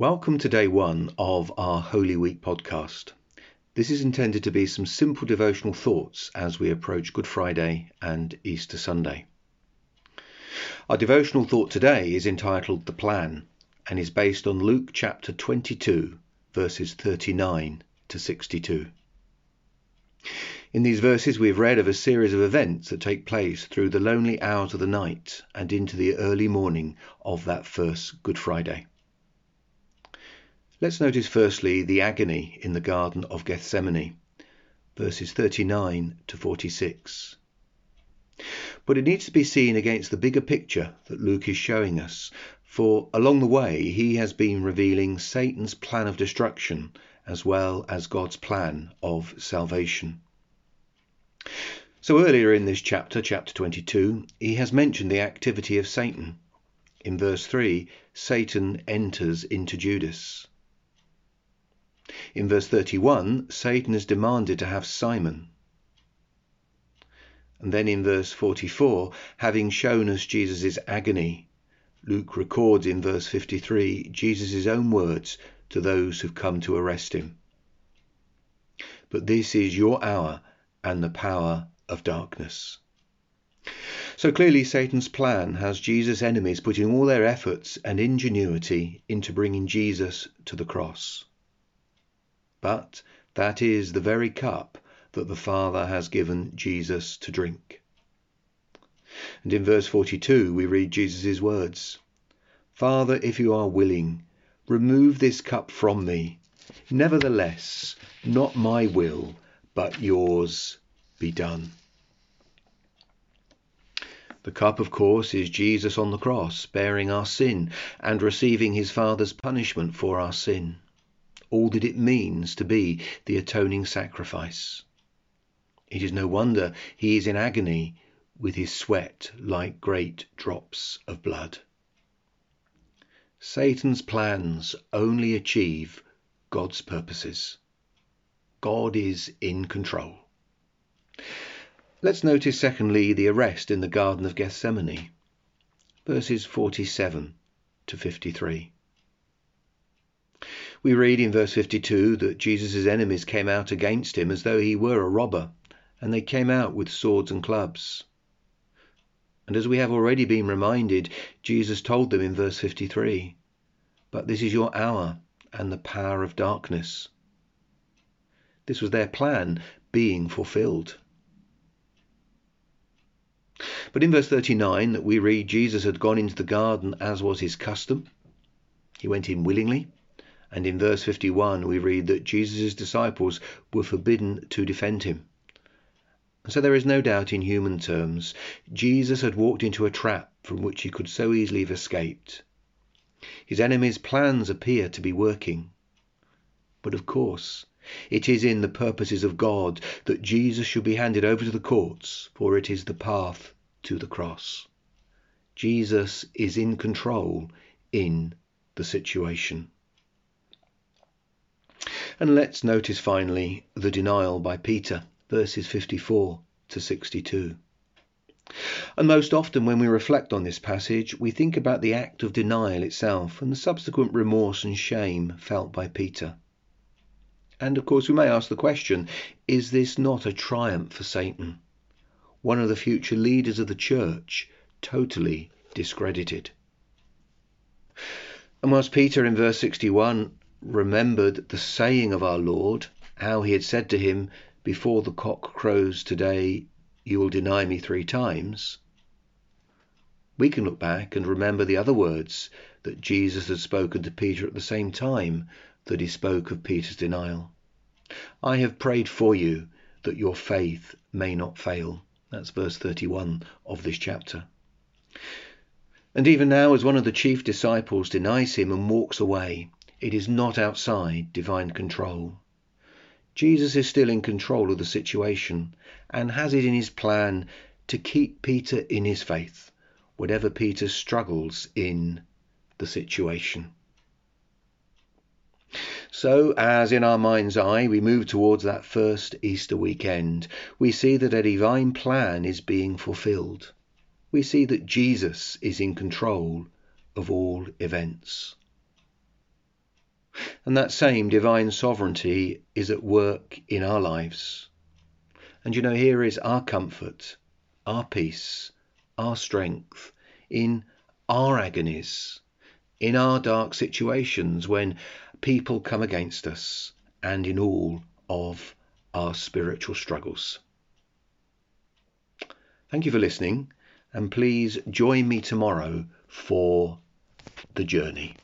Welcome to day one of our Holy Week podcast. This is intended to be some simple devotional thoughts as we approach Good Friday and Easter Sunday. Our devotional thought today is entitled The Plan and is based on Luke chapter 22, verses 39 to 62. In these verses, we have read of a series of events that take place through the lonely hours of the night and into the early morning of that first Good Friday. Let's notice firstly the agony in the Garden of Gethsemane, verses 39 to 46. But it needs to be seen against the bigger picture that Luke is showing us, for along the way he has been revealing Satan's plan of destruction as well as God's plan of salvation. So earlier in this chapter, chapter 22, he has mentioned the activity of Satan. In verse 3, Satan enters into Judas. In verse 31, Satan is demanded to have Simon. And then in verse 44, having shown us Jesus' agony, Luke records in verse 53 Jesus' own words to those who've come to arrest him. But this is your hour and the power of darkness. So clearly, Satan's plan has Jesus' enemies putting all their efforts and ingenuity into bringing Jesus to the cross. But that is the very cup that the Father has given Jesus to drink. And in verse 42, we read Jesus' words Father, if you are willing, remove this cup from me. Nevertheless, not my will, but yours be done. The cup, of course, is Jesus on the cross, bearing our sin and receiving his Father's punishment for our sin all that it means to be the atoning sacrifice. It is no wonder he is in agony with his sweat like great drops of blood. Satan's plans only achieve God's purposes. God is in control. Let's notice, secondly, the arrest in the Garden of Gethsemane, verses 47 to 53. We read in verse 52 that Jesus' enemies came out against him as though he were a robber, and they came out with swords and clubs. And as we have already been reminded, Jesus told them in verse 53 But this is your hour and the power of darkness. This was their plan being fulfilled. But in verse 39 that we read Jesus had gone into the garden as was his custom. He went in willingly and in verse 51, we read that Jesus' disciples were forbidden to defend him. So there is no doubt in human terms, Jesus had walked into a trap from which he could so easily have escaped. His enemies' plans appear to be working. But of course, it is in the purposes of God that Jesus should be handed over to the courts, for it is the path to the cross. Jesus is in control in the situation. And let's notice finally the denial by Peter, verses 54 to 62. And most often, when we reflect on this passage, we think about the act of denial itself and the subsequent remorse and shame felt by Peter. And of course, we may ask the question is this not a triumph for Satan? One of the future leaders of the church totally discredited. And whilst Peter in verse 61 remembered the saying of our Lord, how he had said to him, Before the cock crows today, you will deny me three times, we can look back and remember the other words that Jesus had spoken to Peter at the same time that he spoke of Peter's denial. I have prayed for you that your faith may not fail. That's verse 31 of this chapter. And even now, as one of the chief disciples denies him and walks away, it is not outside divine control. Jesus is still in control of the situation and has it in his plan to keep Peter in his faith, whatever Peter struggles in the situation. So, as in our mind's eye we move towards that first Easter weekend, we see that a divine plan is being fulfilled. We see that Jesus is in control of all events. And that same divine sovereignty is at work in our lives. And you know, here is our comfort, our peace, our strength in our agonies, in our dark situations when people come against us, and in all of our spiritual struggles. Thank you for listening, and please join me tomorrow for the journey.